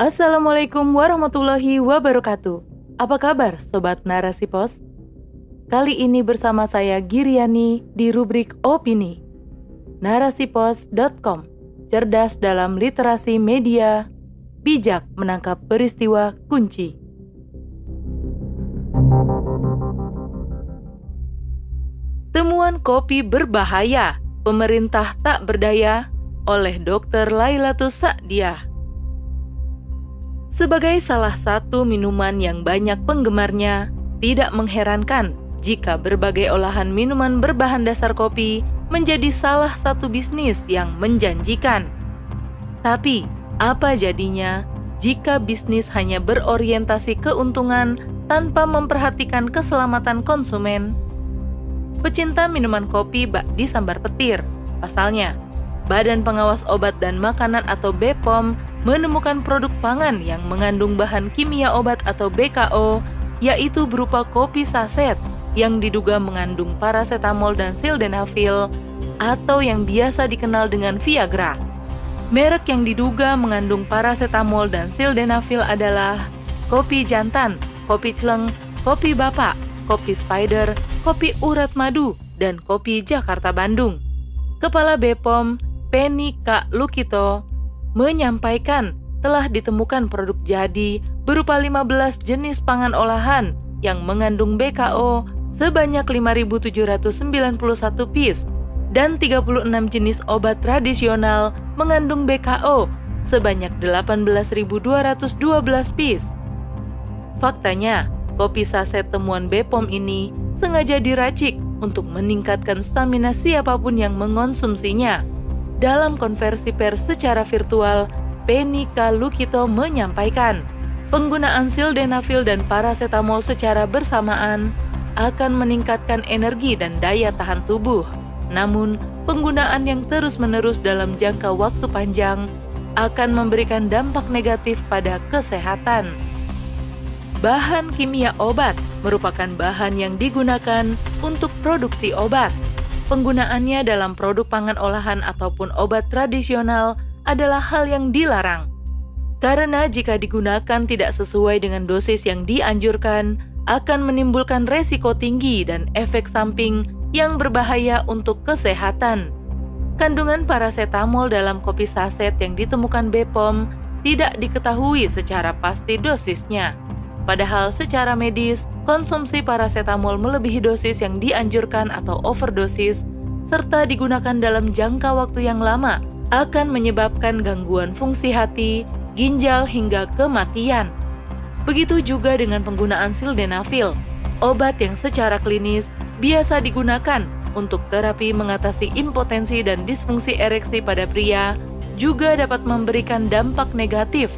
Assalamualaikum warahmatullahi wabarakatuh. Apa kabar Sobat Narasi Pos? Kali ini bersama saya Giriani di rubrik Opini. Narasipos.com Cerdas dalam literasi media, bijak menangkap peristiwa kunci. Temuan kopi berbahaya, pemerintah tak berdaya oleh Dr. Lailatus Sa'diah. Sebagai salah satu minuman yang banyak penggemarnya, tidak mengherankan jika berbagai olahan minuman berbahan dasar kopi menjadi salah satu bisnis yang menjanjikan. Tapi, apa jadinya jika bisnis hanya berorientasi keuntungan tanpa memperhatikan keselamatan konsumen? Pecinta minuman kopi bak disambar petir. Pasalnya, Badan Pengawas Obat dan Makanan atau BPOM menemukan produk pangan yang mengandung bahan kimia obat atau BKO, yaitu berupa kopi saset yang diduga mengandung paracetamol dan sildenafil atau yang biasa dikenal dengan Viagra. Merek yang diduga mengandung paracetamol dan sildenafil adalah kopi jantan, kopi celeng, kopi bapak, kopi spider, kopi urat madu, dan kopi Jakarta Bandung. Kepala BPOM, Penny K. Lukito, menyampaikan telah ditemukan produk jadi berupa 15 jenis pangan olahan yang mengandung BKO sebanyak 5.791 piece dan 36 jenis obat tradisional mengandung BKO sebanyak 18.212 piece. Faktanya, kopi saset temuan Bepom ini sengaja diracik untuk meningkatkan stamina siapa pun yang mengonsumsinya. Dalam konversi pers secara virtual, Penny Lukito menyampaikan, penggunaan sildenafil dan paracetamol secara bersamaan akan meningkatkan energi dan daya tahan tubuh. Namun, penggunaan yang terus-menerus dalam jangka waktu panjang akan memberikan dampak negatif pada kesehatan. Bahan kimia obat merupakan bahan yang digunakan untuk produksi obat penggunaannya dalam produk pangan olahan ataupun obat tradisional adalah hal yang dilarang. Karena jika digunakan tidak sesuai dengan dosis yang dianjurkan, akan menimbulkan resiko tinggi dan efek samping yang berbahaya untuk kesehatan. Kandungan paracetamol dalam kopi saset yang ditemukan BPOM tidak diketahui secara pasti dosisnya. Padahal secara medis, konsumsi paracetamol melebihi dosis yang dianjurkan atau overdosis, serta digunakan dalam jangka waktu yang lama, akan menyebabkan gangguan fungsi hati, ginjal, hingga kematian. Begitu juga dengan penggunaan sildenafil, obat yang secara klinis biasa digunakan untuk terapi mengatasi impotensi dan disfungsi ereksi pada pria, juga dapat memberikan dampak negatif,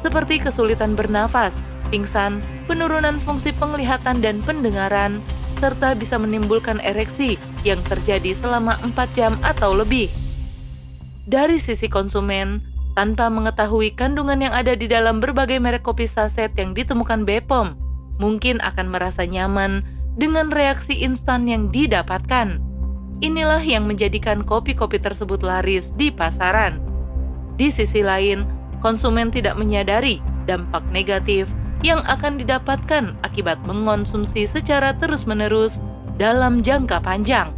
seperti kesulitan bernafas, pingsan, penurunan fungsi penglihatan dan pendengaran, serta bisa menimbulkan ereksi yang terjadi selama 4 jam atau lebih. Dari sisi konsumen, tanpa mengetahui kandungan yang ada di dalam berbagai merek kopi saset yang ditemukan BPOM, mungkin akan merasa nyaman dengan reaksi instan yang didapatkan. Inilah yang menjadikan kopi-kopi tersebut laris di pasaran. Di sisi lain, konsumen tidak menyadari dampak negatif yang akan didapatkan akibat mengonsumsi secara terus-menerus dalam jangka panjang.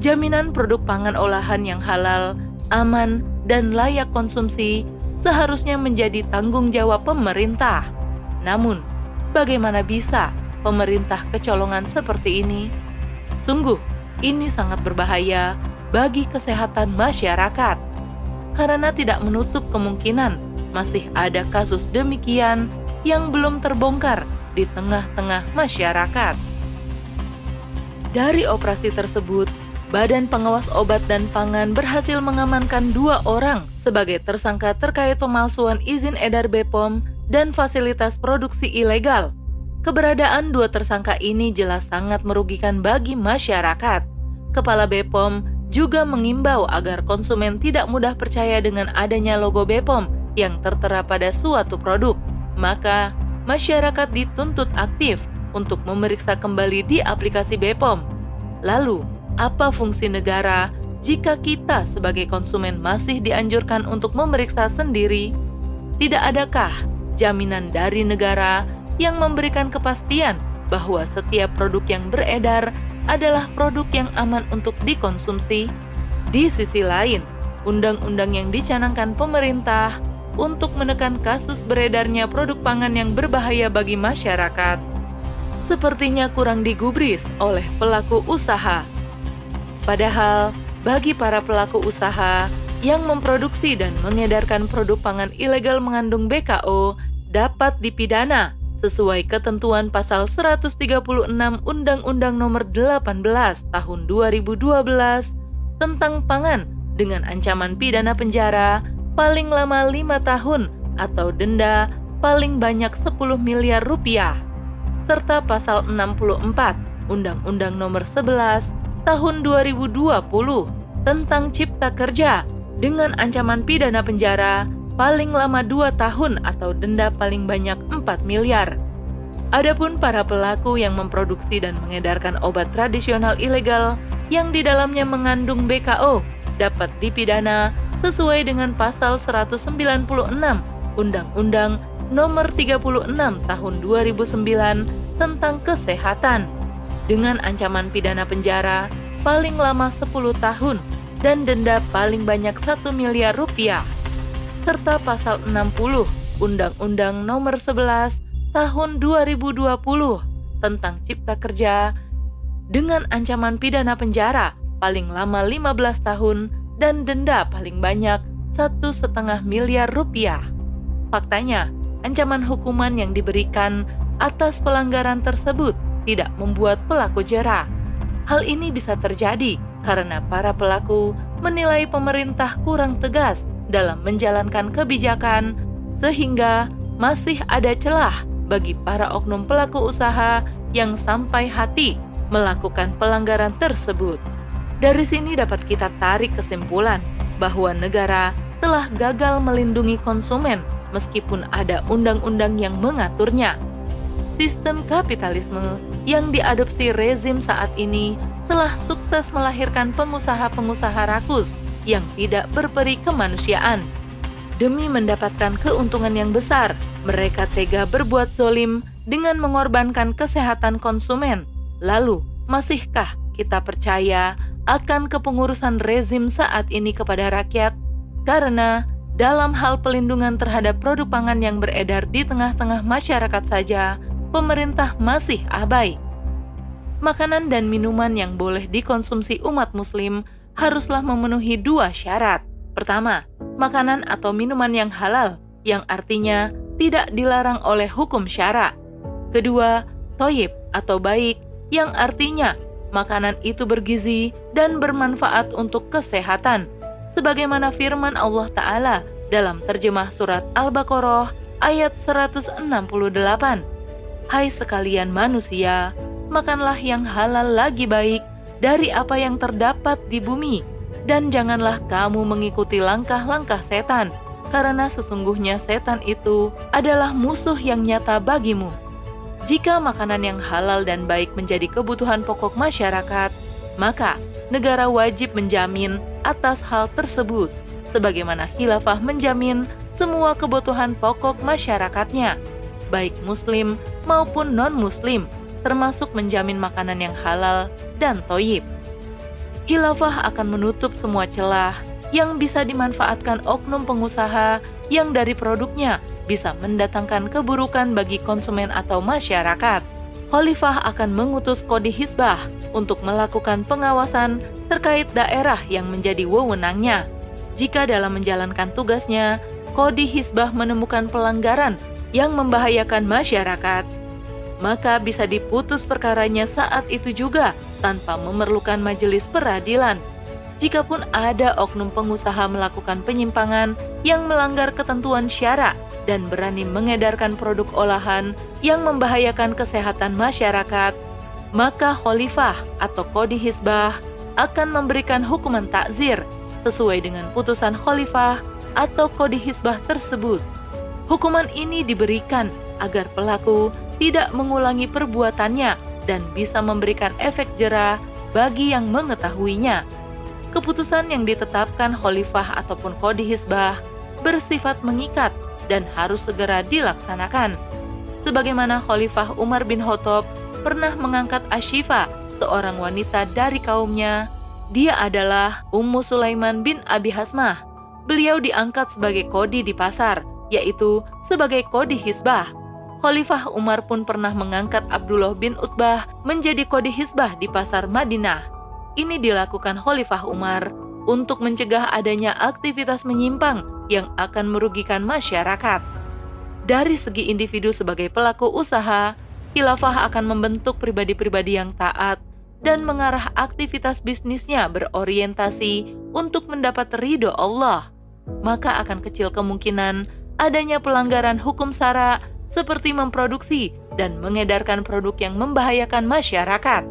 Jaminan produk pangan olahan yang halal, aman, dan layak konsumsi seharusnya menjadi tanggung jawab pemerintah. Namun, bagaimana bisa pemerintah kecolongan seperti ini? Sungguh, ini sangat berbahaya bagi kesehatan masyarakat karena tidak menutup kemungkinan masih ada kasus demikian yang belum terbongkar di tengah-tengah masyarakat. Dari operasi tersebut, Badan Pengawas Obat dan Pangan berhasil mengamankan dua orang sebagai tersangka terkait pemalsuan izin edar BPOM dan fasilitas produksi ilegal. Keberadaan dua tersangka ini jelas sangat merugikan bagi masyarakat. Kepala BPOM juga mengimbau agar konsumen tidak mudah percaya dengan adanya logo BPOM yang tertera pada suatu produk maka masyarakat dituntut aktif untuk memeriksa kembali di aplikasi BPOM. Lalu, apa fungsi negara jika kita sebagai konsumen masih dianjurkan untuk memeriksa sendiri? tidak adakah jaminan dari negara yang memberikan kepastian bahwa setiap produk yang beredar adalah produk yang aman untuk dikonsumsi? Di sisi lain, undang-undang yang dicanangkan pemerintah untuk menekan kasus beredarnya produk pangan yang berbahaya bagi masyarakat sepertinya kurang digubris oleh pelaku usaha. Padahal, bagi para pelaku usaha yang memproduksi dan mengedarkan produk pangan ilegal mengandung BKO dapat dipidana sesuai ketentuan pasal 136 Undang-Undang Nomor 18 Tahun 2012 tentang pangan dengan ancaman pidana penjara paling lama lima tahun atau denda paling banyak 10 miliar rupiah serta pasal 64 Undang-Undang Nomor 11 Tahun 2020 tentang Cipta Kerja dengan ancaman pidana penjara paling lama 2 tahun atau denda paling banyak 4 miliar. Adapun para pelaku yang memproduksi dan mengedarkan obat tradisional ilegal yang di dalamnya mengandung BKO dapat dipidana sesuai dengan pasal 196 Undang-Undang Nomor 36 Tahun 2009 tentang kesehatan. Dengan ancaman pidana penjara paling lama 10 tahun dan denda paling banyak 1 miliar rupiah serta pasal 60 Undang-Undang Nomor 11 Tahun 2020 tentang Cipta Kerja. Dengan ancaman pidana penjara paling lama 15 tahun dan denda paling banyak satu setengah miliar rupiah. Faktanya, ancaman hukuman yang diberikan atas pelanggaran tersebut tidak membuat pelaku jerah. Hal ini bisa terjadi karena para pelaku menilai pemerintah kurang tegas dalam menjalankan kebijakan, sehingga masih ada celah bagi para oknum pelaku usaha yang sampai hati melakukan pelanggaran tersebut. Dari sini dapat kita tarik kesimpulan bahwa negara telah gagal melindungi konsumen meskipun ada undang-undang yang mengaturnya. Sistem kapitalisme yang diadopsi rezim saat ini telah sukses melahirkan pengusaha-pengusaha rakus yang tidak berperi kemanusiaan. Demi mendapatkan keuntungan yang besar, mereka tega berbuat zolim dengan mengorbankan kesehatan konsumen. Lalu, masihkah kita percaya akan kepengurusan rezim saat ini kepada rakyat, karena dalam hal pelindungan terhadap produk pangan yang beredar di tengah-tengah masyarakat saja, pemerintah masih abai. Makanan dan minuman yang boleh dikonsumsi umat Muslim haruslah memenuhi dua syarat. Pertama, makanan atau minuman yang halal, yang artinya tidak dilarang oleh hukum syara. Kedua, toyib atau baik, yang artinya makanan itu bergizi dan bermanfaat untuk kesehatan, sebagaimana firman Allah Ta'ala dalam terjemah surat Al-Baqarah ayat 168. Hai sekalian manusia, makanlah yang halal lagi baik dari apa yang terdapat di bumi, dan janganlah kamu mengikuti langkah-langkah setan, karena sesungguhnya setan itu adalah musuh yang nyata bagimu. Jika makanan yang halal dan baik menjadi kebutuhan pokok masyarakat, maka negara wajib menjamin atas hal tersebut, sebagaimana khilafah menjamin semua kebutuhan pokok masyarakatnya, baik Muslim maupun non-Muslim, termasuk menjamin makanan yang halal dan toyib. Khilafah akan menutup semua celah yang bisa dimanfaatkan oknum pengusaha yang dari produknya bisa mendatangkan keburukan bagi konsumen atau masyarakat. Khalifah akan mengutus Kodi Hisbah untuk melakukan pengawasan terkait daerah yang menjadi wewenangnya. Jika dalam menjalankan tugasnya, Kodi Hisbah menemukan pelanggaran yang membahayakan masyarakat, maka bisa diputus perkaranya saat itu juga tanpa memerlukan majelis peradilan jikapun ada oknum pengusaha melakukan penyimpangan yang melanggar ketentuan syara dan berani mengedarkan produk olahan yang membahayakan kesehatan masyarakat, maka khalifah atau kodi hisbah akan memberikan hukuman takzir sesuai dengan putusan khalifah atau kodi hisbah tersebut. Hukuman ini diberikan agar pelaku tidak mengulangi perbuatannya dan bisa memberikan efek jerah bagi yang mengetahuinya keputusan yang ditetapkan khalifah ataupun kodi hisbah bersifat mengikat dan harus segera dilaksanakan. Sebagaimana Khalifah Umar bin Khattab pernah mengangkat Ashifa, seorang wanita dari kaumnya. Dia adalah Ummu Sulaiman bin Abi Hasmah. Beliau diangkat sebagai kodi di pasar, yaitu sebagai kodi hisbah. Khalifah Umar pun pernah mengangkat Abdullah bin Utbah menjadi kodi hisbah di pasar Madinah. Ini dilakukan Khalifah Umar untuk mencegah adanya aktivitas menyimpang yang akan merugikan masyarakat. Dari segi individu sebagai pelaku usaha, khilafah akan membentuk pribadi-pribadi yang taat dan mengarah aktivitas bisnisnya berorientasi untuk mendapat ridho Allah. Maka akan kecil kemungkinan adanya pelanggaran hukum sara seperti memproduksi dan mengedarkan produk yang membahayakan masyarakat.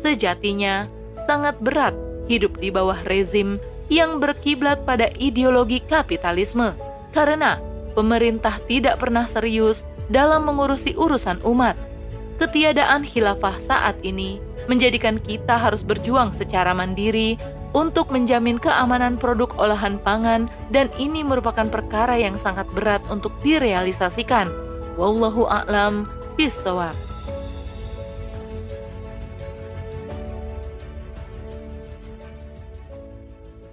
Sejatinya, sangat berat hidup di bawah rezim yang berkiblat pada ideologi kapitalisme, karena pemerintah tidak pernah serius dalam mengurusi urusan umat. Ketiadaan khilafah saat ini menjadikan kita harus berjuang secara mandiri untuk menjamin keamanan produk olahan pangan dan ini merupakan perkara yang sangat berat untuk direalisasikan. Wallahu a'lam bishawab.